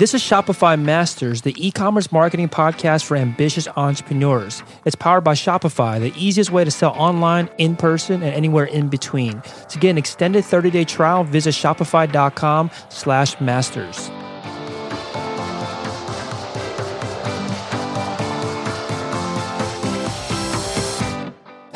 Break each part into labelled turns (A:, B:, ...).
A: This is Shopify Masters, the e commerce marketing podcast for ambitious entrepreneurs. It's powered by Shopify, the easiest way to sell online, in person, and anywhere in between. To get an extended 30 day trial, visit shopify.com slash masters.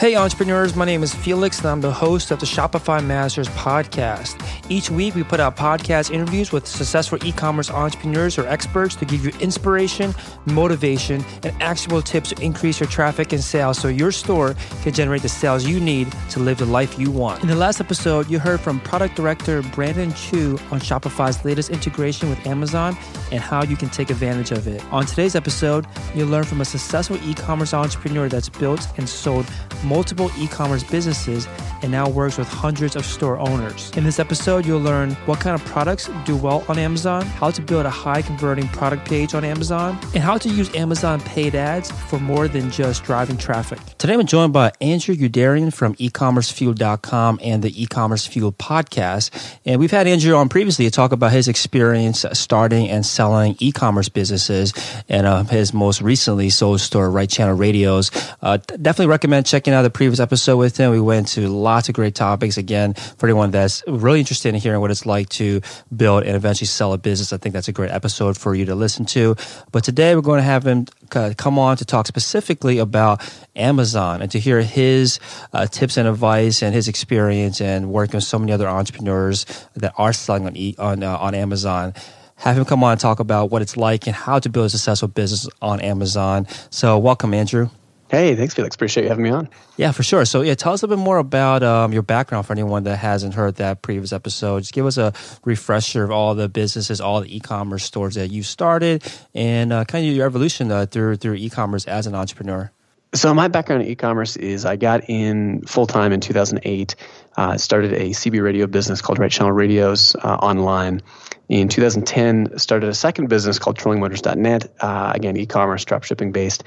A: Hey, entrepreneurs, my name is Felix, and I'm the host of the Shopify Masters podcast. Each week, we put out podcast interviews with successful e commerce entrepreneurs or experts to give you inspiration, motivation, and actionable tips to increase your traffic and sales so your store can generate the sales you need to live the life you want. In the last episode, you heard from product director Brandon Chu on Shopify's latest integration with Amazon and how you can take advantage of it. On today's episode, you'll learn from a successful e commerce entrepreneur that's built and sold multiple e commerce businesses and now works with hundreds of store owners. In this episode, you'll learn what kind of products do well on Amazon, how to build a high converting product page on Amazon, and how to use Amazon paid ads for more than just driving traffic. Today, I'm joined by Andrew Youderian from ecommercefuel.com and the e-commerce fuel podcast. And we've had Andrew on previously to talk about his experience starting and selling e-commerce businesses and uh, his most recently sold store, Right Channel Radios. Uh, definitely recommend checking out the previous episode with him. We went to lots of great topics. Again, for anyone that's really interested in hearing what it's like to build and eventually sell a business, I think that's a great episode for you to listen to. But today we're going to have him come on to talk specifically about Amazon and to hear his uh, tips and advice and his experience and working with so many other entrepreneurs that are selling on on uh, on Amazon have him come on and talk about what it's like and how to build a successful business on Amazon. So, welcome, Andrew.
B: Hey, thanks, Felix. Appreciate you having me on.
A: Yeah, for sure. So, yeah, tell us a bit more about um, your background for anyone that hasn't heard that previous episode. Just give us a refresher of all the businesses, all the e-commerce stores that you started, and uh, kind of your evolution uh, through through e-commerce as an entrepreneur.
B: So, my background in e-commerce is I got in full time in 2008. Uh, started a CB radio business called Right Channel Radios uh, online. In 2010, started a second business called TrollingMotors.net, uh, again e-commerce, dropshipping based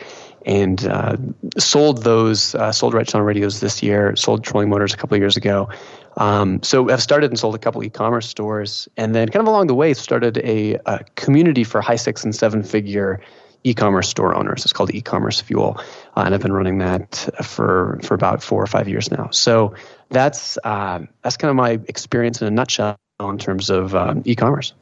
B: and uh, sold those uh, sold right channel radios this year sold trolling motors a couple of years ago. Um, so i've started and sold a couple e-commerce stores and then kind of along the way started a, a community for high six and seven figure e-commerce store owners. It's called e-commerce fuel uh, and i've been running that for for about four or five years now. So that's uh, that's kind of my experience in a nutshell in terms of um, e-commerce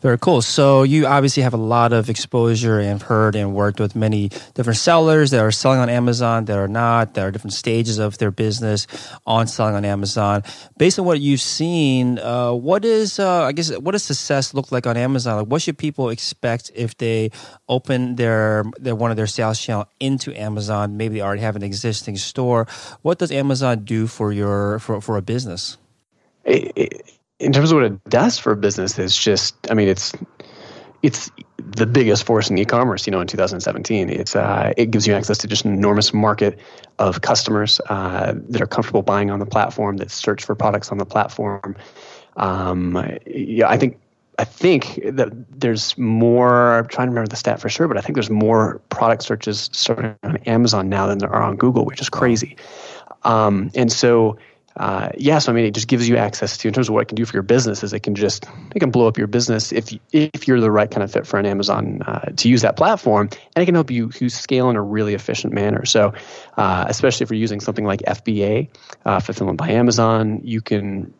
A: very cool. So you obviously have a lot of exposure and heard and worked with many different sellers that are selling on Amazon, that are not, that are different stages of their business on selling on Amazon. Based on what you've seen, uh, what is, uh, I guess, what does success look like on Amazon? Like, what should people expect if they open their, their one of their sales channel into Amazon? Maybe they already have an existing store. What does Amazon do for your for for a business?
B: It, it, in terms of what it does for a business, it's just, I mean, it's it's the biggest force in e-commerce. You know, in 2017, it's uh, it gives you access to just an enormous market of customers uh, that are comfortable buying on the platform, that search for products on the platform. Um, yeah, I think I think that there's more. I'm trying to remember the stat for sure, but I think there's more product searches starting on Amazon now than there are on Google, which is crazy. Um, and so uh, yeah, so I mean, it just gives you access to in terms of what it can do for your business. Is it can just it can blow up your business if if you're the right kind of fit for an Amazon uh, to use that platform, and it can help you, you scale in a really efficient manner. So, uh, especially if you're using something like FBA, uh, fulfillment by Amazon, you can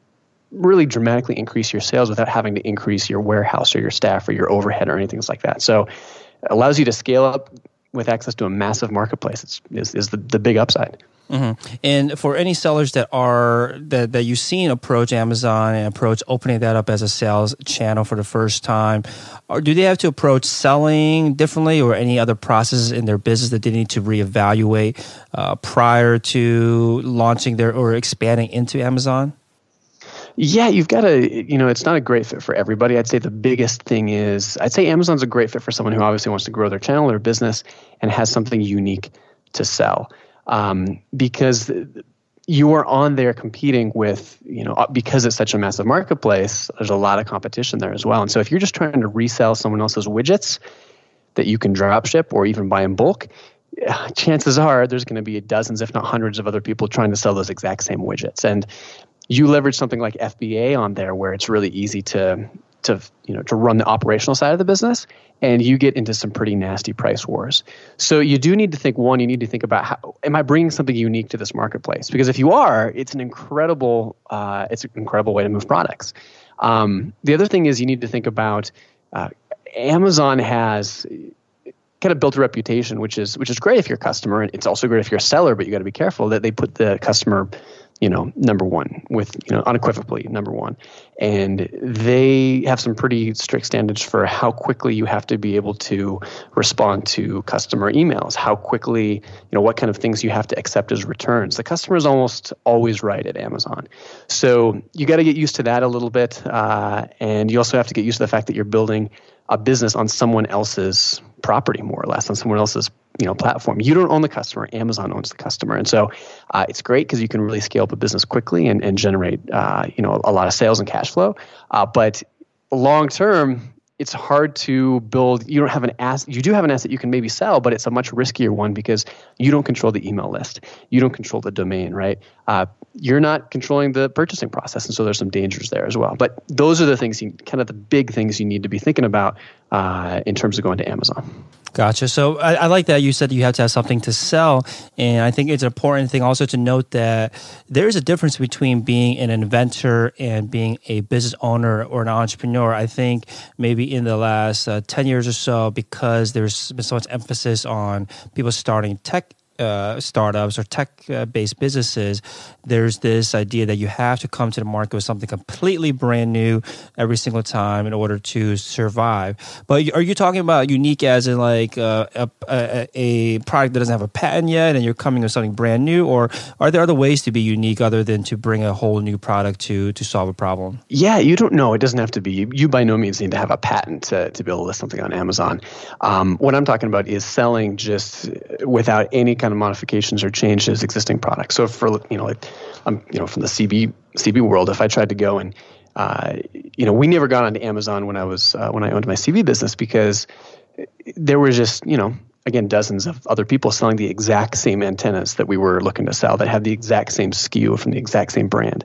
B: really dramatically increase your sales without having to increase your warehouse or your staff or your overhead or anything like that. So, it allows you to scale up with access to a massive marketplace. It's, is, is the, the big upside.
A: Mm-hmm. And for any sellers that are that, that you've seen approach Amazon and approach opening that up as a sales channel for the first time, or do they have to approach selling differently, or any other processes in their business that they need to reevaluate uh, prior to launching their or expanding into Amazon?
B: Yeah, you've got to, you know, it's not a great fit for everybody. I'd say the biggest thing is, I'd say Amazon's a great fit for someone who obviously wants to grow their channel or business and has something unique to sell um, because you are on there competing with you know because it's such a massive marketplace there's a lot of competition there as well. And so if you're just trying to resell someone else's widgets that you can drop ship or even buy in bulk chances are there's going to be dozens if not hundreds of other people trying to sell those exact same widgets. And you leverage something like fba on there where it's really easy to to you know to run the operational side of the business and you get into some pretty nasty price wars. So you do need to think one you need to think about how am i bringing something unique to this marketplace? Because if you are it's an incredible uh, it's an incredible way to move products. Um, the other thing is you need to think about uh, amazon has kind of built a reputation which is which is great if you're a customer and it's also great if you're a seller but you got to be careful that they put the customer you know, number one with, you know, unequivocally number one. And they have some pretty strict standards for how quickly you have to be able to respond to customer emails, how quickly, you know, what kind of things you have to accept as returns. The customer is almost always right at Amazon. So you got to get used to that a little bit. Uh, and you also have to get used to the fact that you're building a business on someone else's property, more or less, on someone else's you know platform. You don't own the customer. Amazon owns the customer, and so uh, it's great because you can really scale up a business quickly and, and generate uh, you know a lot of sales and cash flow. Uh, but long term, it's hard to build you don't have an asset you do have an asset you can maybe sell but it's a much riskier one because you don't control the email list. You don't control the domain right? Uh, you're not controlling the purchasing process and so there's some dangers there as well. But those are the things you, kind of the big things you need to be thinking about uh, in terms of going to amazon
A: Gotcha. So I, I, like that you said you have to have something to sell. And I think it's an important thing also to note that there is a difference between being an inventor and being a business owner or an entrepreneur. I think maybe in the last uh, 10 years or so, because there's been so much emphasis on people starting tech uh, startups or tech based businesses, there's this idea that you have to come to the market with something completely brand new every single time in order to survive. But are you talking about unique as in like uh, a, a, a, product that doesn't have a patent yet and you're coming with something brand new? Or are there other ways to be unique other than to bring a whole new product to, to solve a problem?
B: Yeah, you don't know. It doesn't have to be. You, you by no means need to have a patent to, to be able to list something on Amazon. Um, what I'm talking about is selling just without any kind of modifications or changes existing products. So for, you know, like I'm you know from the CB CB world. If I tried to go and uh, you know, we never got onto Amazon when I was uh, when I owned my CB business because there was just you know again dozens of other people selling the exact same antennas that we were looking to sell that had the exact same SKU from the exact same brand.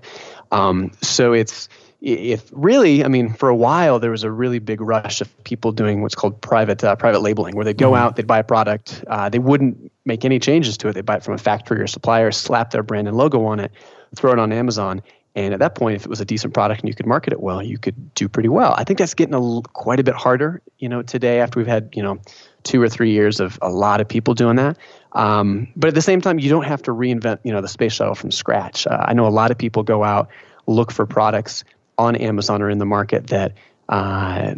B: Um, so it's if really, I mean, for a while there was a really big rush of people doing what's called private uh, private labeling, where they'd go mm-hmm. out, they'd buy a product, uh, they wouldn't make any changes to it. They'd buy it from a factory or supplier, slap their brand and logo on it, throw it on Amazon, and at that point, if it was a decent product and you could market it well, you could do pretty well. I think that's getting a, quite a bit harder, you know, today after we've had you know two or three years of a lot of people doing that. Um, but at the same time, you don't have to reinvent you know the space shuttle from scratch. Uh, I know a lot of people go out look for products on Amazon or in the market that uh,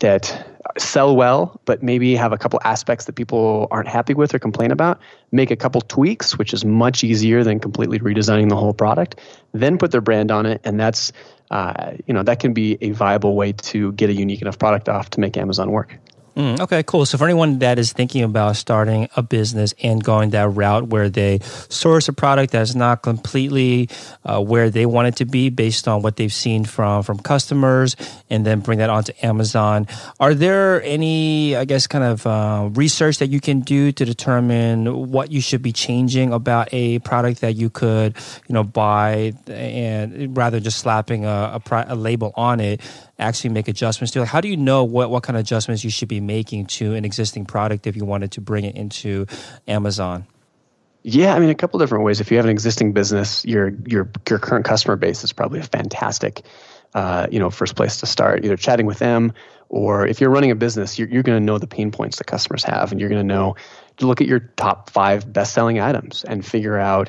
B: that sell well, but maybe have a couple aspects that people aren't happy with or complain about. Make a couple tweaks, which is much easier than completely redesigning the whole product. Then put their brand on it, and that's uh, you know that can be a viable way to get a unique enough product off to make Amazon work.
A: Mm, okay, cool. So for anyone that is thinking about starting a business and going that route where they source a product that's not completely uh, where they want it to be based on what they've seen from from customers, and then bring that onto Amazon, are there any, I guess, kind of uh, research that you can do to determine what you should be changing about a product that you could, you know, buy and rather just slapping a, a, a label on it? Actually make adjustments to? Like, how do you know what, what kind of adjustments you should be making to an existing product if you wanted to bring it into Amazon?
B: Yeah, I mean a couple different ways. If you have an existing business, your your your current customer base is probably a fantastic, uh, you know, first place to start. Either chatting with them, or if you're running a business, you're you're going to know the pain points that customers have, and you're going to know to look at your top five best selling items and figure out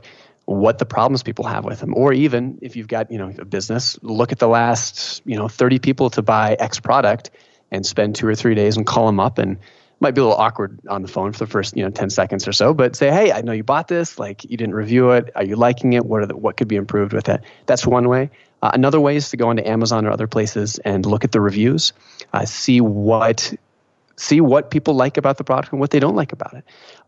B: what the problems people have with them. Or even if you've got you know a business look at the last you know 30 people to buy x product and spend two or three days and call them up and might be a little awkward on the phone for the first you know 10 seconds or so but say hey i know you bought this like you didn't review it. Are you liking it? What are the, what could be improved with it? That's one way. Uh, another way is to go into amazon or other places and look at the reviews. Uh, see what see what people like about the product and what they don't like about it.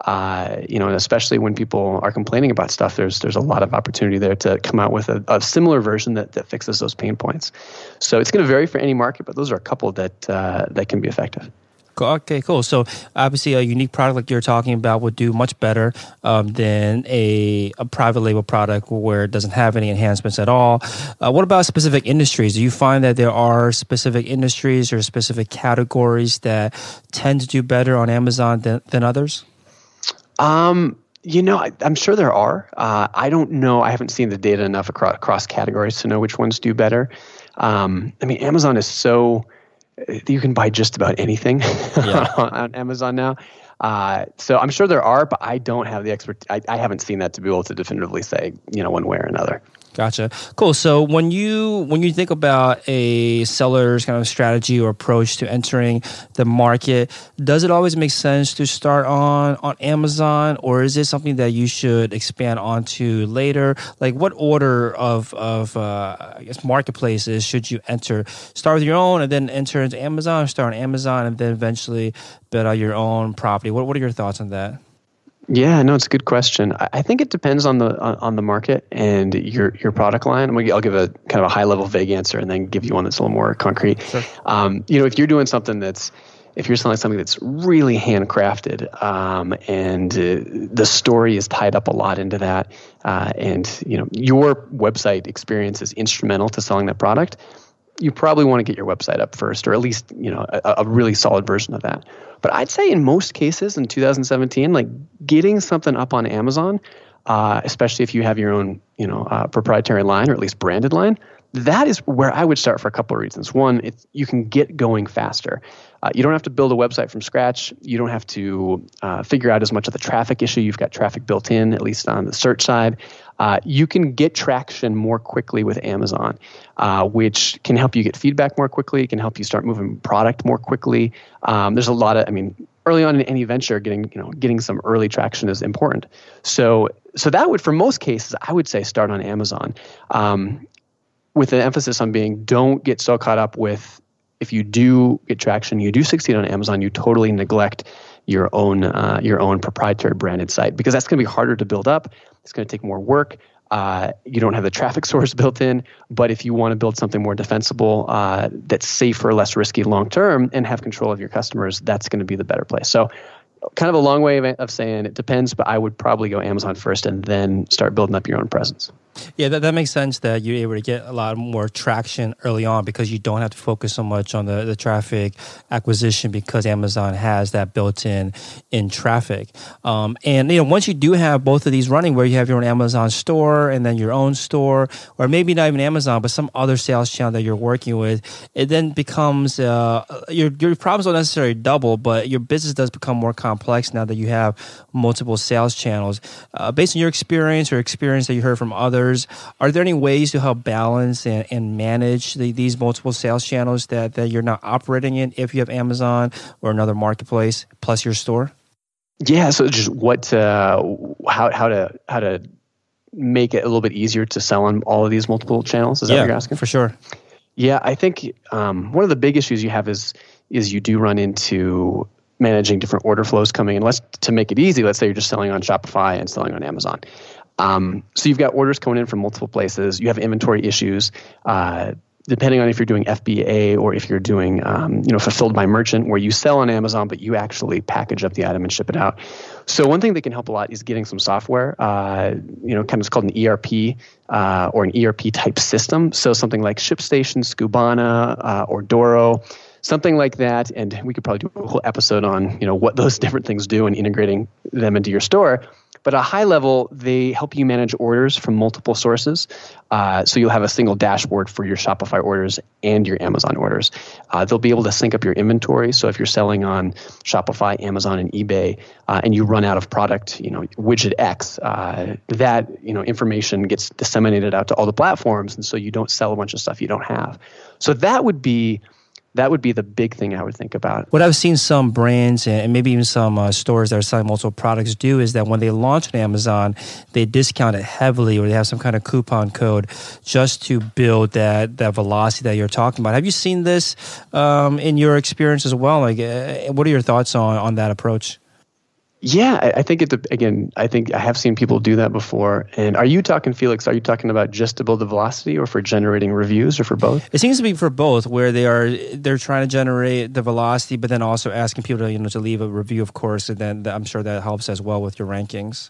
B: Uh, you know, and especially when people are complaining about stuff, there's there's a lot of opportunity there to come out with a, a similar version that, that fixes those pain points. So it's going to vary for any market, but those are a couple that uh, that can be effective.
A: Okay, cool. So obviously, a unique product like you're talking about would do much better um, than a, a private label product where it doesn't have any enhancements at all. Uh, what about specific industries? Do you find that there are specific industries or specific categories that tend to do better on Amazon than, than others?
B: Um, you know, I, am sure there are. Uh, I don't know. I haven't seen the data enough across, across categories to know which ones do better. Um, I mean, Amazon is so you can buy just about anything yeah. on Amazon now. Uh, so I'm sure there are, but I don't have the expert. I, I haven't seen that to be able to definitively say, you know, one way or another.
A: Gotcha. Cool. So when you when you think about a seller's kind of strategy or approach to entering the market, does it always make sense to start on on Amazon, or is it something that you should expand onto later? Like, what order of of uh, I guess marketplaces should you enter? Start with your own, and then enter into Amazon, start on Amazon, and then eventually build out your own property. What What are your thoughts on that?
B: Yeah, no, it's a good question. I think it depends on the on, the market and your your product line. I'll give a kind of a high level vague answer and then give you one that's a little more concrete. Sure. Um, you know, if you're doing something that's if you're selling something that's really handcrafted um, and uh, the story is tied up a lot into that, uh, and you know your website experience is instrumental to selling that product, you probably want to get your website up first, or at least you know a, a, really solid version of that. But I'd say in most cases in 2017, like getting something up on Amazon, uh, especially if you have your own you know uh, proprietary line or at least branded line, that is where I would start for a couple of reasons. One, it's, you can get going faster. Uh, you don't have to build a website from scratch. You don't have to uh, figure out as much of the traffic issue. You've got traffic built in, at least on the search side. Uh, you can get traction more quickly with Amazon, uh, which can help you get feedback more quickly. It can help you start moving product more quickly. Um, there's a lot of, I mean, early on in any venture, getting you know getting some early traction is important. So so that would, for most cases, I would say start on Amazon. Um, with an emphasis on being don't get so caught up with if you do get traction, you do succeed on Amazon, you totally neglect your own uh, your own proprietary branded site because that's going to be harder to build up. It's going to take more work. Uh, you don't have the traffic source built in, but if you want to build something more defensible, uh, that's safer, less risky long term, and have control of your customers, that's going to be the better place. So, kind of a long way of, of saying it depends, but I would probably go Amazon first and then start building up your own presence.
A: Yeah, that, that makes sense that you're able to get a lot more traction early on because you don't have to focus so much on the, the traffic acquisition because Amazon has that built in in traffic. Um, and you know, once you do have both of these running where you have your own Amazon store and then your own store, or maybe not even Amazon, but some other sales channel that you're working with, it then becomes uh, your, your problems don't necessarily double, but your business does become more complex now that you have multiple sales channels. Uh, based on your experience or experience that you heard from others, others. Are there any ways to help balance and, and manage the, these multiple sales channels that, that you're not operating in if you have Amazon or another marketplace plus your store?
B: Yeah, so just what uh, how how to how to make it a little bit easier to sell on all of these multiple channels? Is that
A: yeah,
B: what you're asking?
A: For sure.
B: Yeah, I think um, one of the big issues you have is is you do run into managing different order flows coming in. Let's to make it easy. Let's say you're just selling on Shopify and selling on Amazon. Um, so you've got orders coming in from multiple places. You have inventory issues. Uh, depending on if you're doing FBA or if you're doing, um, you know, fulfilled by merchant, where you sell on Amazon but you actually package up the item and ship it out. So one thing that can help a lot is getting some software. Uh, you know, kind of called an ERP uh, or an ERP type system. So something like ShipStation, Skubana, uh, Ordoro something like that and we could probably do a whole episode on you know what those different things do and integrating them into your store but at a high level, they help you manage orders from multiple sources. Uh, so you'll have a single dashboard for your Shopify orders and your Amazon orders. Uh, they'll be able to sync up your inventory. So if you're selling on Shopify, Amazon, and eBay, uh, and you run out of product, you know, widget X, uh, that you know information gets disseminated out to all the platforms, and so you don't sell a bunch of stuff you don't have. So that would be that would be the big thing I would think about.
A: What I've seen some brands and maybe even some uh, stores that are selling multiple products do is that when they launch on Amazon, they discount it heavily or they have some kind of coupon code just to build that that velocity that you're talking about. Have you seen this um, in your experience as well? Like, uh, what are your thoughts on on that approach?
B: Yeah, I, I think it. Again, I think I have seen people do that before. And are you talking, Felix? Are you talking about just to build the velocity, or for generating reviews, or for both?
A: It seems to be for both, where they are they're trying to generate the velocity, but then also asking people to you know to leave a review, of course, and then I'm sure that helps as well with your rankings.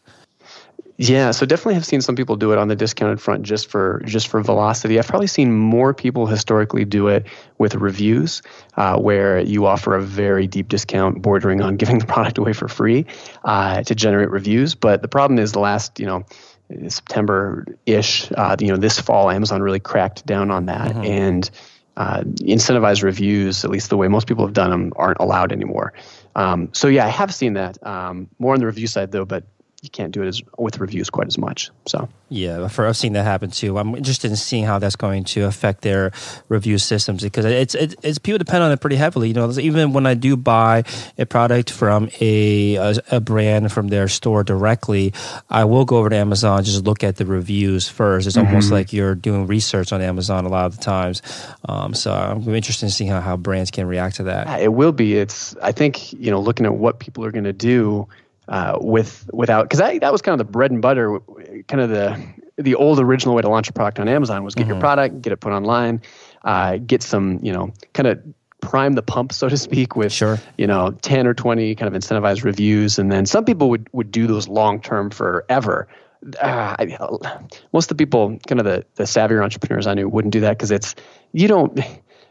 B: Yeah, so definitely have seen some people do it on the discounted front just for just for velocity. I've probably seen more people historically do it with reviews, uh, where you offer a very deep discount, bordering on giving the product away for free, uh, to generate reviews. But the problem is, the last you know September ish, uh, you know this fall, Amazon really cracked down on that mm-hmm. and. Uh, incentivized reviews, at least the way most people have done them, aren't allowed anymore. Um, so yeah, I have seen that um, more on the review side though, but you can't do it as with reviews quite as much. So
A: yeah, for I've seen that happen too. I'm interested in seeing how that's going to affect their review systems because it's it's, it's people depend on it pretty heavily. You know, even when I do buy a product from a, a, a brand from their store directly, I will go over to Amazon just look at the reviews first. It's mm-hmm. almost like you're doing research on Amazon a lot of the times. Um, so I'm interested in seeing how, how brands can react to that.
B: It will be. It's I think you know looking at what people are going to do uh, with without because that was kind of the bread and butter, kind of the the old original way to launch a product on Amazon was get mm-hmm. your product, get it put online, uh, get some you know kind of prime the pump so to speak with
A: sure.
B: you know 10 or 20 kind of incentivized reviews and then some people would would do those long term forever uh, I, most of the people kind of the the savvier entrepreneurs i knew wouldn't do that because it's you don't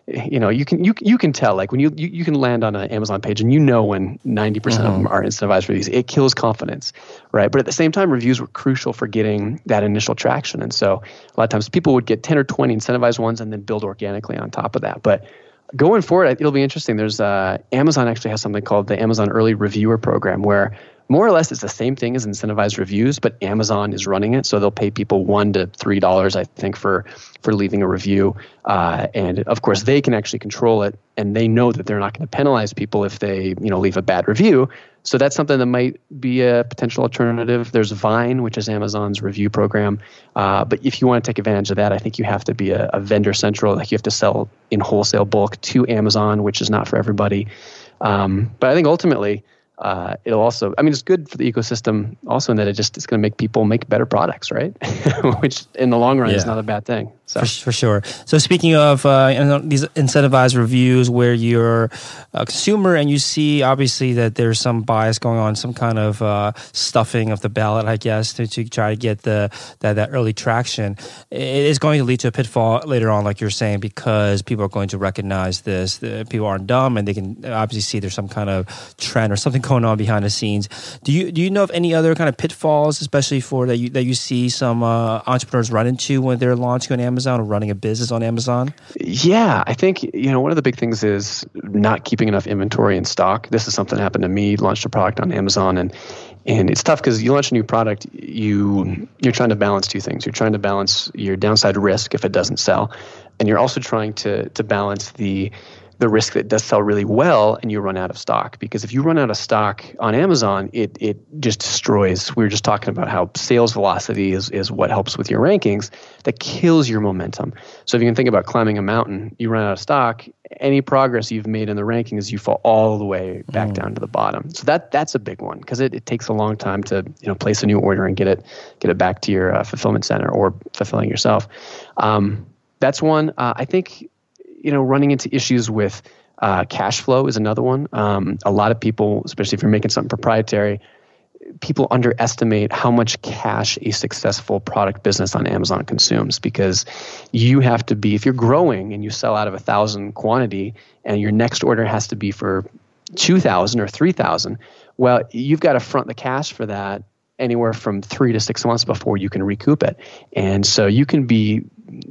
B: you know you can you you can tell like when you you, you can land on an Amazon page and you know when 90% mm hmm of them are incentivized reviews it kills confidence right? But at the same time reviews were crucial for getting that initial traction. And so a lot of times people would get 10 or 20 incentivized ones and then build organically on top of that. But going forward it'll be interesting. There's uh, Amazon actually has something called the Amazon early reviewer program where more or less it's the same thing as incentivized reviews, but Amazon is running it, so they'll pay people one to three dollars, I think, for for leaving a review, uh, and of course they can actually control it, and they know that they're not going to penalize people if they you know leave a bad review. So that's something that might be a potential alternative. There's Vine, which is Amazon's review program, uh, but if you want to take advantage of that, I think you have to be a, a vendor central, like you have to sell in wholesale bulk to Amazon, which is not for everybody. Um, but I think ultimately uh, it'll also i mean it's good for the ecosystem also in that it just it's going to make people make better products right which in the long run yeah. is not a bad thing
A: so. for, for sure so speaking of uh, these incentivized reviews where you're a consumer and you see obviously that there's some bias going on some kind of uh, stuffing of the ballot i guess to, to try to get the that, that early traction it is going to lead to a pitfall later on like you're saying because people are going to recognize this the, people aren't dumb and they can obviously see there's some kind of trend or something going on behind the scenes. Do you do you know of any other kind of pitfalls, especially for that you that you see some uh, entrepreneurs run into when they're launching on Amazon or running a business on Amazon?
B: Yeah, I think you know one of the big things is not keeping enough inventory in stock. This is something that happened to me. Launched a product on Amazon and and it's tough because you launch a new product you you're trying to balance two things you're trying to balance your downside risk if it doesn't sell and you're also trying to to balance the the risk that it does sell really well and you run out of stock. Because if you run out of stock on Amazon, it it just destroys. We were just talking about how sales velocity is, is what helps with your rankings. That kills your momentum. So if you can think about climbing a mountain, you run out of stock, any progress you've made in the rankings, you fall all the way back mm. down to the bottom. So that that's a big one because it, it takes a long time to you know place a new order and get it get it back to your uh, fulfillment center or fulfilling yourself. Um, that's one. Uh, I think you know, running into issues with uh, cash flow is another one. Um, a lot of people, especially if you're making something proprietary, people underestimate how much cash a successful product business on Amazon consumes because you have to be, if you're growing and you sell out of a thousand quantity and your next order has to be for 2,000 or 3,000, well, you've got to front the cash for that anywhere from three to six months before you can recoup it. And so you can be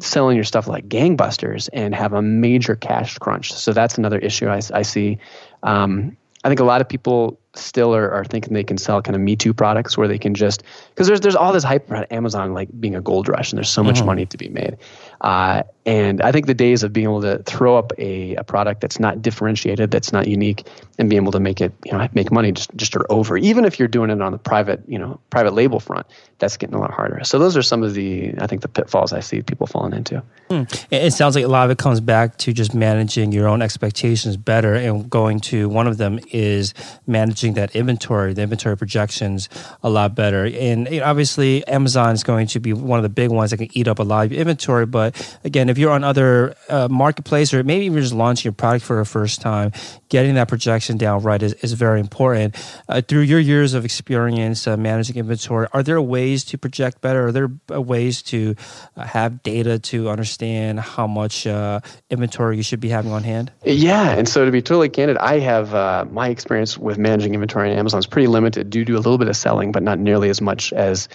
B: selling your stuff like gangbusters and have a major cash crunch. So that's another issue I, I see. Um, I think a lot of people still are, are thinking they can sell kind of Me Too products where they can just because there's there's all this hype about Amazon like being a gold rush and there's so much mm-hmm. money to be made. Uh, and I think the days of being able to throw up a, a product that's not differentiated, that's not unique, and be able to make it you know make money just just are over. Even if you're doing it on the private you know private label front, that's getting a lot harder. So those are some of the I think the pitfalls I see people falling into.
A: Hmm. It sounds like a lot of it comes back to just managing your own expectations better, and going to one of them is managing managing that inventory, the inventory projections a lot better. And obviously, Amazon is going to be one of the big ones that can eat up a lot of inventory. But again, if you're on other uh, marketplace or maybe you're just launching your product for the first time, getting that projection down right is, is very important. Uh, through your years of experience uh, managing inventory, are there ways to project better? Are there uh, ways to uh, have data to understand how much uh, inventory you should be having on hand?
B: Yeah, and so to be totally candid, I have my experience with managing inventory on Amazon is pretty limited. Do do a little bit of selling, but not nearly as much as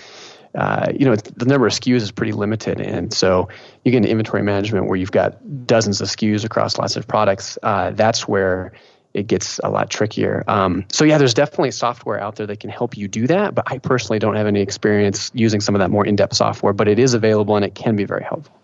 B: uh, you know, the number of SKUs is pretty limited. And so you get into inventory management where you've got dozens of SKUs across lots of products. Uh, that's where it gets a lot trickier. Um, so yeah, there's definitely software out there that can help you do that. But I personally don't have any experience using some of that more in-depth software, but it is available and it can be very helpful.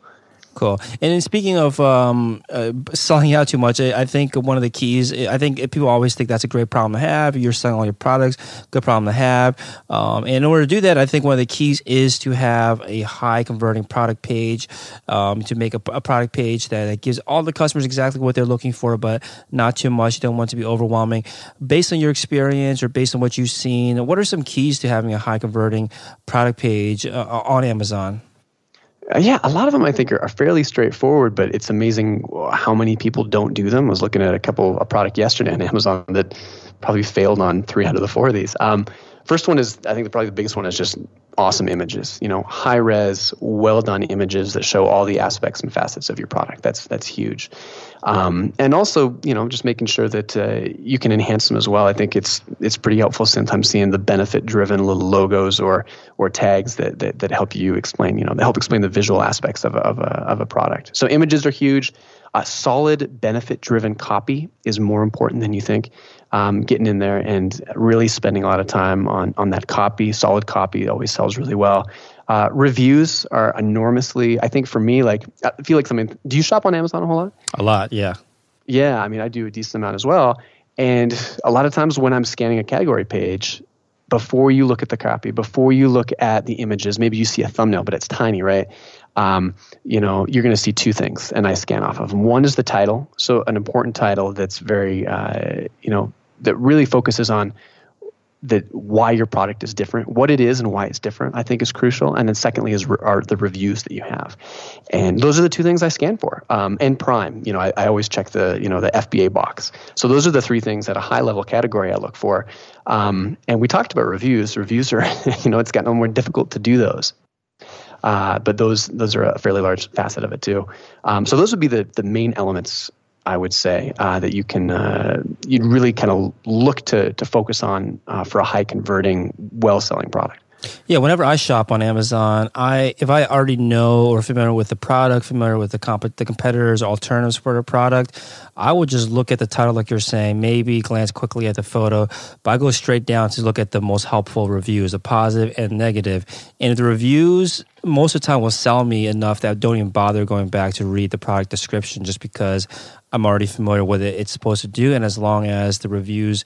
A: Cool. And speaking of um, uh, selling out too much, I, I, think one of the keys. I think people always think that's a great problem to have. You're selling all your products, good problem to have. Um, and in order to do that, I think one of the keys is to have a high converting product page. Um, to make a, a, product page that, that gives all the customers exactly what they're looking for, but not too much. You don't want to be overwhelming. Based on your experience or based on what you've seen, what are some keys to having a high converting product page uh, on Amazon?
B: Uh, yeah, a lot of them I think are, are, fairly straightforward, but it's amazing how many people don't do them. I was looking at a couple a product yesterday on Amazon that probably failed on three out of the four of these. Um, first one is I think probably the biggest one is just awesome images. You know, high res, well done images that show all the aspects and facets of your product. That's that's huge. Um, and also, you know, just making sure that uh, you can enhance them as well. I think it's it's pretty helpful sometimes seeing the benefit driven little logos or or tags that, that that help you explain. You know, that help explain the visual aspects of a, of a, of a product. So images are huge. A solid benefit driven copy is more important than you think. Um, getting in there and really spending a lot of time on on that copy. Solid copy always sells really well. Uh, reviews are enormously. I think for me, like I feel like something. Do you shop on Amazon a whole lot?
A: A lot, yeah.
B: Yeah, I mean, I do a decent amount as well. And a lot of times when I'm scanning a category page, before you look at the copy, before you look at the images, maybe you see a thumbnail, but it's tiny, right? Um, you know, you're going to see two things, and I scan off of them. One is the title, so an important title that's very, uh, you know, that really focuses on that why your product is different, what it is and why it's different, I think is crucial. And then secondly is re- are the reviews that you have, and those are the two things I scan for. Um, and Prime, you know, I, I, always check the you know the FBA box. So those are the three things at a high level category I look for. Um, and we talked about reviews. Reviews are you know it's gotten more difficult to do those. Uh, but those those are a fairly large facet of it too. Um, so those would be the the main elements I would say uh, that you can uh, you'd really kind of look to to focus on uh, for a high converting, well selling product.
A: Yeah, whenever I shop on Amazon, I if I already know or familiar with the product, familiar with the comp- the competitors, alternatives for the product, I would just look at the title, like you're saying, maybe glance quickly at the photo, but I go straight down to look at the most helpful reviews, the positive and negative. And the reviews most of the time will sell me enough that I don't even bother going back to read the product description, just because I'm already familiar with it. It's supposed to do, and as long as the reviews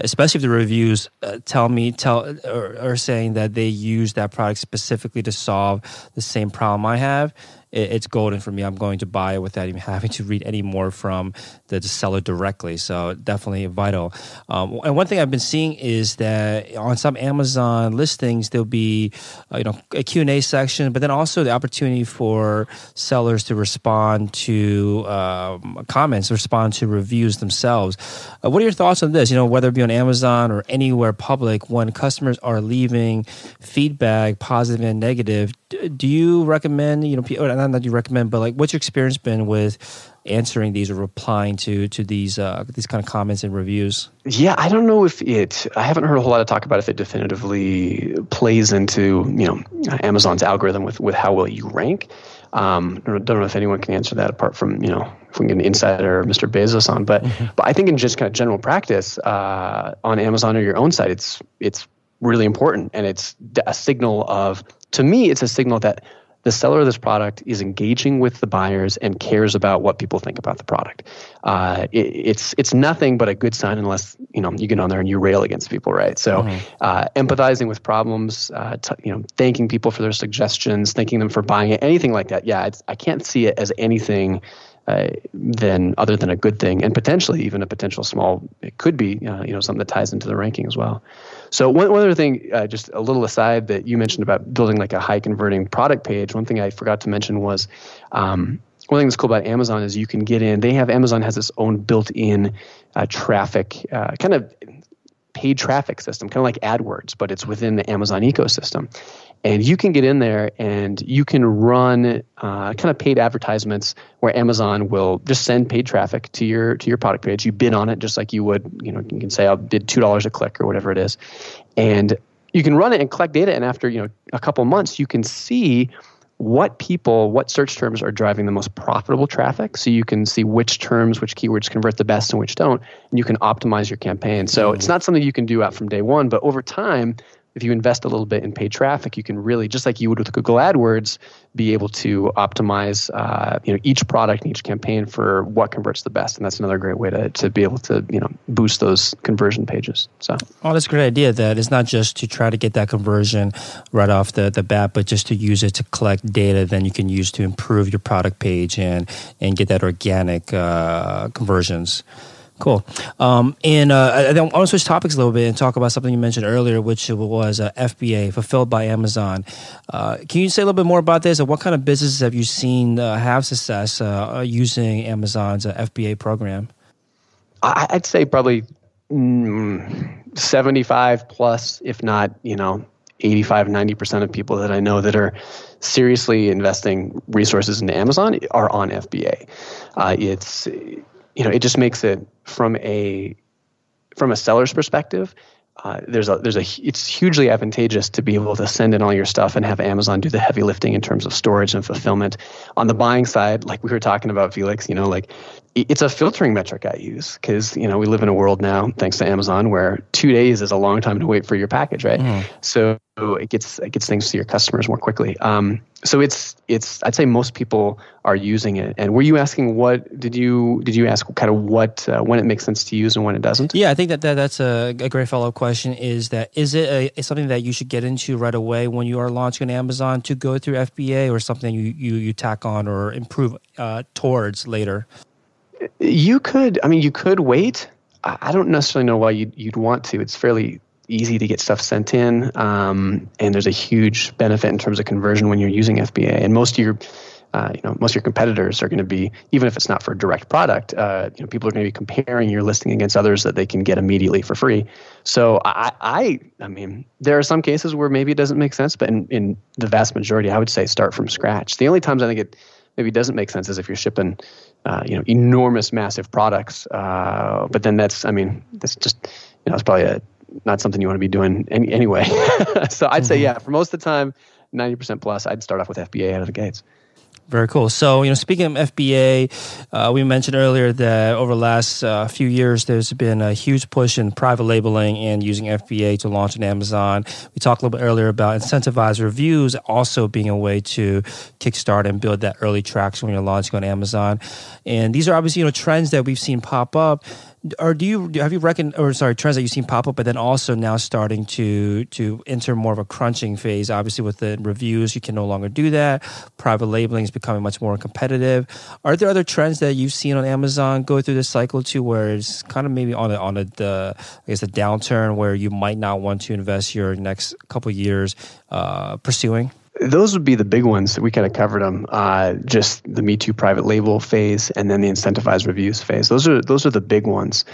A: especially if the reviews uh, tell me tell or, or saying that they use that product specifically to solve the same problem I have it's golden for me. I'm going to buy it without even having to read any more from the, seller directly. So definitely vital. Um, and one thing I've been seeing is that on some Amazon listings there'll be uh, you know a Q and A section, but then also the opportunity for sellers to respond to um, comments, respond to reviews themselves. Uh, what are your thoughts on this? You know, whether it be on Amazon or anywhere public, when customers are leaving feedback, positive and negative, do you recommend you know not that you recommend but like what's your experience been with answering these or replying to to these uh, these kind of comments and reviews
B: yeah i don't know if it i haven't heard a whole lot of talk about if it definitively plays into you know amazon's algorithm with with how well you rank um, I don't know if anyone can answer that apart from you know if we can get an insider or Mr. Bezos on, but mm-hmm. but I think in just kind of general practice uh, on Amazon or your own site, it's it's really important and it's a signal of to me, it's a signal that the seller of this product is engaging with the buyers and cares about what people think about the product. Uh, it, it's it's nothing but a good sign unless you know you get on there and you rail against people, right? So, mm-hmm. uh, empathizing with problems, uh, t- you know, thanking people for their suggestions, thanking them for buying it, anything like that. Yeah, I can't see it as anything uh, than other than a good thing, and potentially even a potential small. It could be uh, you know something that ties into the ranking as well. So one, one other thing, uh, just a little aside that you mentioned about building like a high converting product page. One thing I forgot to mention was. Um, one thing that's cool about Amazon is you can get in. They have Amazon has its own built-in uh, traffic, uh, kind of paid traffic system, kind of like AdWords, but it's within the Amazon ecosystem and you can get in there and you can run uh, kind of paid advertisements where Amazon will just send paid traffic to your to your product page. You bid on it just like you would, you know, you can say I'll bid two dollars a click or whatever it is, and you can run it and collect data. And after you know a couple months, you can see what people, what search terms are driving the most profitable traffic. So you can see which terms, which keywords convert the best and which don't, and you can optimize your campaign. So mm-hmm. it's not something you can do out from day one, but over time, if you invest a little bit in paid traffic, you can really, just like you would with Google AdWords, be able to optimize uh, you know each product and each campaign for what converts the best. And that's another great way to, to be able to you know boost those conversion pages. So,
A: oh, that's a great idea. That it's not just to try to get that conversion right off the, the bat, but just to use it to collect data. Then you can use to improve your product page and and get that organic uh, conversions. Cool. Um, and uh, I, I want to switch topics a little bit and talk about something you mentioned earlier, which was uh, FBA, Fulfilled by Amazon. Uh, can you say a little bit more about this and what kind of businesses have you seen uh, have success uh, using Amazon's uh, FBA program?
B: I'd say probably mm, 75 plus, if not, you know, 85, 90% of people that I know that are seriously investing resources into Amazon are on FBA. it's you know, it just makes it from a from a seller's perspective. Uh, there's a there's a it's hugely advantageous to be able to send in all your stuff and have Amazon do the heavy lifting in terms of storage and fulfillment. On the buying side, like we were talking about, Felix, you know, like it's a filtering metric I use because you know we live in a world now, thanks to Amazon, where two days is a long time to wait for your package, right? Mm. So it gets it gets things to your customers more quickly. Um, so it's it's I'd say most people are using it. And were you asking what did you did you ask kind of what uh, when it makes sense to use and when it doesn't?
A: Yeah, I think that, that that's a, a great follow up question. Is that is it a, something that you should get into right away when you are launching on Amazon to go through FBA, or something you you, you tack on or improve uh, towards later?
B: You could. I mean, you could wait. I don't necessarily know why you'd, you'd want to. It's fairly easy to get stuff sent in, um, and there's a huge benefit in terms of conversion when you're using FBA. And most of your uh, you know, most of your competitors are going to be, even if it's not for a direct product, uh, you know, people are going to be comparing your listing against others that they can get immediately for free. So I, I, I mean, there are some cases where maybe it doesn't make sense, but in, in the vast majority, I would say start from scratch. The only times I think it maybe doesn't make sense is if you're shipping uh, you know enormous massive products. Uh, but then that's i mean that's just you know it's probably a, not something you want to be doing any, anyway. So i'd mm-hmm. say yeah for most of the time 90% plus i'd start off with fba out of the gates
A: very cool. So, you know, speaking of FBA, uh, we mentioned earlier that over the last uh, few years, there's been a huge push in private labeling and using FBA to launch on Amazon. We talked a little bit earlier about incentivized reviews also being a way to kickstart and build that early traction when you're launching on Amazon. And these are obviously, you know, trends that we've seen pop up or do you have you reckoned or sorry trends that you've seen pop up but then also now starting to to enter more of a crunching phase? Obviously with the reviews you can no longer do that. Private labeling is becoming much more competitive. Are there other trends that you've seen on amazon go through this cycle too where it's kind of maybe on a, on a the i guess the downturn where you might not want to invest your next couple years uh, pursuing
B: those would be the big ones. That we kind of covered them. Uh, just the Me Too private label phase, and then the incentivized reviews phase. Those are those are the big ones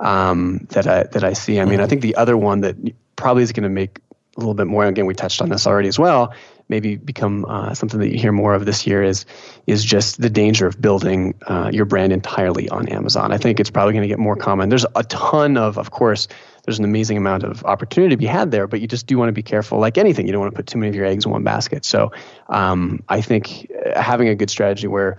B: um, that I that I see. I mean, I think the other one that probably is going to make a little bit more. Again, we touched on this already as well. Maybe become uh, something that you hear more of this year is is just the danger of building uh, your brand entirely on Amazon. I think it's probably going to get more common. There's a ton of, of course, there's an amazing amount of opportunity to be had there, but you just do want to be careful. Like anything, you don't want to put too many of your eggs in one basket. So um, I think uh, having a good strategy where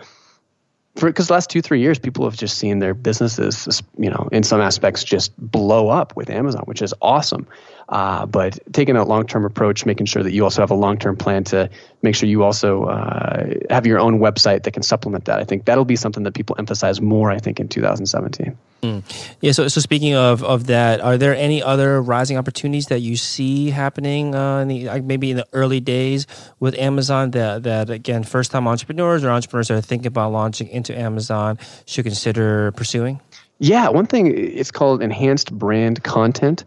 B: because the last two three years people have just seen their businesses you know in some aspects just blow up with amazon which is awesome Uh, but taking a long term approach, making sure that you also have a long term plan to make sure you also uh, have your own website that can supplement that. I think that'll be something that people emphasize more, I think, in 2017. Mm.
A: Yeah. So, so speaking of, of that, are there any other rising opportunities that you see happening uh, in the, maybe in the early days with Amazon that, that again, first time entrepreneurs or entrepreneurs that are thinking about launching into Amazon should consider pursuing?
B: Yeah, one thing it's called enhanced brand content,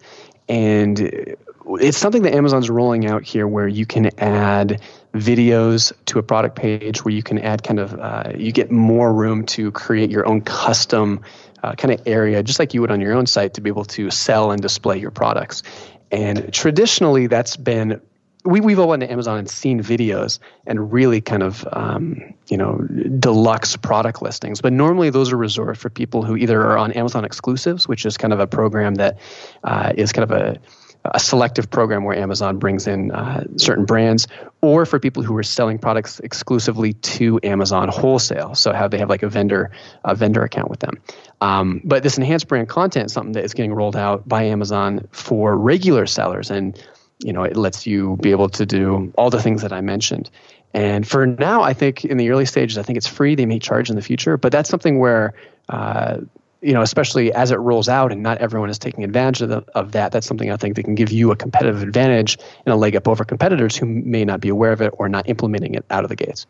B: and it's something that Amazon's rolling out here where you can add videos to a product page where you can add kind of uh, you get more room to create your own custom uh, kind of area just like you would on your own site to be able to sell and display your products. And traditionally that's been we, we've all went to Amazon and seen videos and really kind of, um, you know, deluxe product listings. But normally those are reserved for people who either are on Amazon exclusives, which is kind of a program that uh, is kind of a, a selective program where Amazon brings in uh, certain brands, or for people who are selling products exclusively to Amazon wholesale. So how they have like a vendor a vendor account with them. Um, but this enhanced brand content is something that is getting rolled out by Amazon for regular sellers and you know, it lets you be able to do all the things that I mentioned. And for now, I think in the early stages, I think it's free. They may charge in the future, but that's something where, uh, you know, especially as it rolls out and not everyone is taking advantage of, the, of that, that's something I think that can give you a competitive advantage and a leg up over competitors who may not be aware of it or not implementing it out of the gates.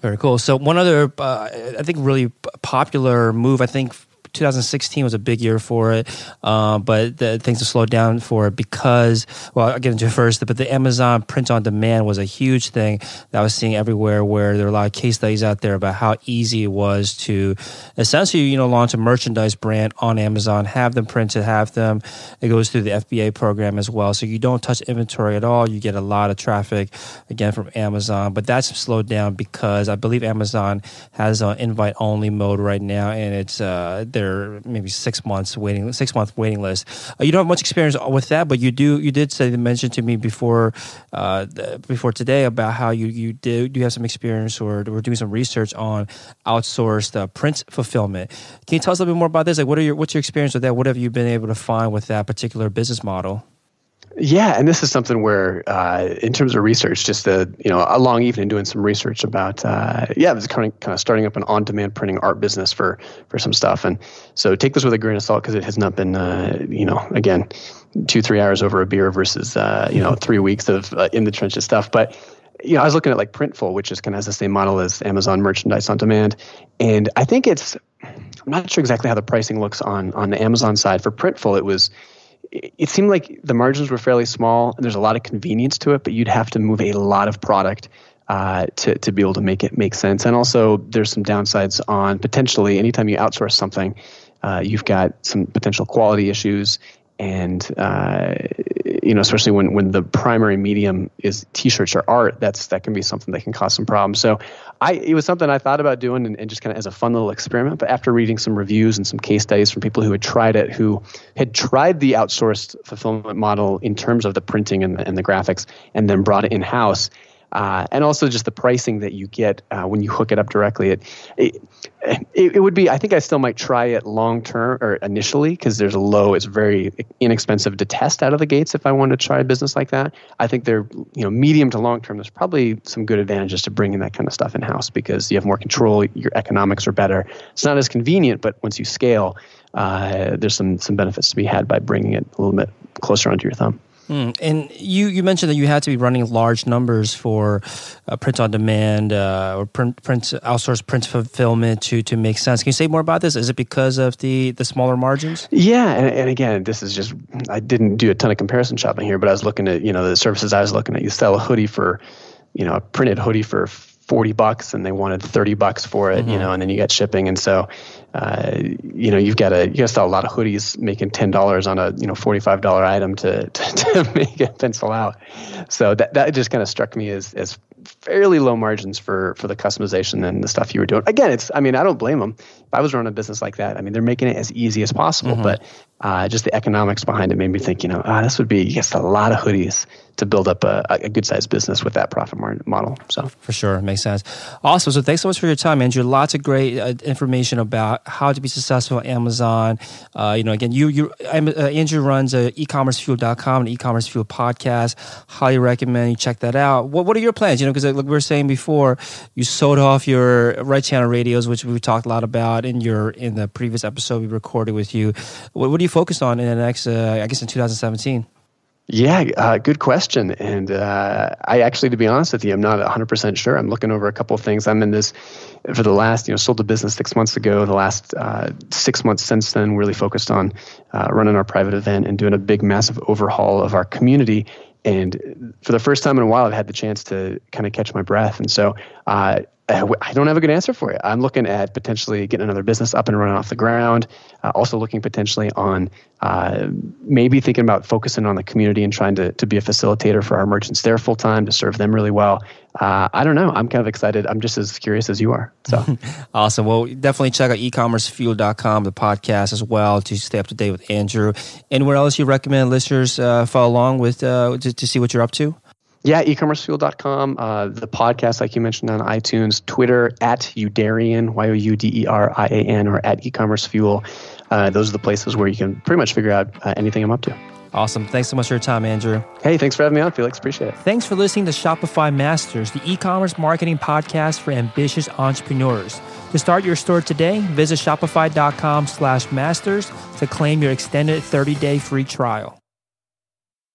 A: Very cool. So one other, uh, I think, really popular move, I think 2016 was a big year for it, uh, but the, things have slowed down for it because, well, I'll get into it first, but the Amazon print on demand was a huge thing that I was seeing everywhere where there are a lot of case studies out there about how easy it was to essentially, you know, launch a merchandise brand on Amazon, have them printed, have them, it goes through the FBA program as well. So you don't touch inventory at all. You get a lot of traffic, again, from Amazon, but that's slowed down because I believe Amazon has an invite only mode right now and it's, uh, maybe six months waiting six month waiting list. Uh, you don't have much experience with that, but you do you did say mention to me before uh, before today about how you you do you have some experience or we're doing some research on outsourced uh, print fulfillment. Can you tell us a little bit more about this? Like, what are your what's your experience with that? What have you been able to find with that particular business model?
B: Yeah, and this is something where, uh, in terms of research, just a you know a long evening doing some research about, uh, yeah, was kind of kind of starting up an on-demand printing art business for for some stuff, and so take this with a grain of salt because it has not been, uh, you know, again, two three hours over a beer versus uh, you know three weeks of uh, in the trenches stuff, but. You know, I was looking at like Printful, which is kind of has the same model as Amazon Merchandise on Demand, and I think it's I'm not sure exactly how the pricing looks on on the Amazon side. For Printful, it was it seemed like the margins were fairly small and there's a lot of convenience to it, but you'd have to move a lot of product uh, to, to be able to make it make sense. And also, there's some downsides on potentially anytime you outsource something, uh, you've got some potential quality issues and uh, you know, especially when when the primary medium is T-shirts or art, that's that can be something that can cause some problems. So, I it was something I thought about doing and, and just kind of as a fun little experiment. But after reading some reviews and some case studies from people who had tried it, who had tried the outsourced fulfillment model in terms of the printing and the, and the graphics, and then brought it in house, uh, and also just the pricing that you get uh, when you hook it up directly. It, it, it, would be. I think I still might try it long term or initially because there's a low. It's very inexpensive to test out of the gates if I want to try a business like that. I think they're you know medium to long term. There's probably some good advantages to bringing that kind of stuff in house because you have more control. Your economics are better. It's not as convenient, but once you scale, uh, there's some some benefits to be had by bringing it a little bit closer onto your thumb.
A: Mm. And you, you mentioned that you had to be running large numbers for uh, print on demand uh, or print, print outsourced print fulfillment to, to make sense. Can you say more about this? Is it because of the, the smaller margins?
B: Yeah, and, and again, this is just I didn't do a ton of comparison shopping here, but I was looking at you know the services I was looking at. You sell a hoodie for you know a printed hoodie for 40 bucks and they wanted 30 bucks for it, mm-hmm. you know, and then you get shipping. And so, uh, you know, you've got to, you got to sell a lot of hoodies making $10 on a, you know, $45 item to, to, to make it pencil out. So that, that just kind of struck me as, as fairly low margins for, for the customization and the stuff you were doing. Again, it's, I mean, I don't blame them. If I was running a business like that, I mean, they're making it as easy as possible, mm-hmm. but uh, just the economics behind it made me think, you know, ah, this would be yes a lot of hoodies to build up a, a good sized business with that profit model. So
A: for sure, makes sense. Awesome. So thanks so much for your time, Andrew. Lots of great uh, information about how to be successful on Amazon. Uh, you know, again, you you uh, Andrew runs uh, ecommercefuel.com and e-commerce fuel podcast. Highly recommend you check that out. What what are your plans? You know, because like we were saying before, you sold off your right channel radios, which we talked a lot about in your in the previous episode we recorded with you. What, what are you focused on in the next? Uh, I guess in 2017.
B: Yeah, uh, good question. And uh, I actually, to be honest with you, I'm not 100% sure. I'm looking over a couple of things. I'm in this for the last, you know, sold the business six months ago. The last uh, six months since then, really focused on uh, running our private event and doing a big, massive overhaul of our community. And for the first time in a while, I've had the chance to kind of catch my breath. And so uh, I don't have a good answer for you. I'm looking at potentially getting another business up and running off the ground. Uh, also looking potentially on uh, maybe thinking about focusing on the community and trying to, to be a facilitator for our merchants there full time to serve them really well. Uh, I don't know. I'm kind of excited. I'm just as curious as you are. So
A: awesome. Well, definitely check out ecommercefuel.com, the podcast as well, to stay up to date with Andrew. Anywhere else you recommend listeners uh, follow along with uh, to, to see what you're up to?
B: Yeah, ecommercefuel.com, uh, the podcast, like you mentioned on iTunes, Twitter at Youderian, Y O U D E R I A N, or at ecommercefuel. Uh, those are the places where you can pretty much figure out uh, anything I'm up to.
A: Awesome. Thanks so much for your time, Andrew.
B: Hey, thanks for having me on, Felix. Appreciate it.
A: Thanks for listening to Shopify Masters, the e commerce marketing podcast for ambitious entrepreneurs. To start your store today, visit shopify.com slash masters to claim your extended 30 day free trial.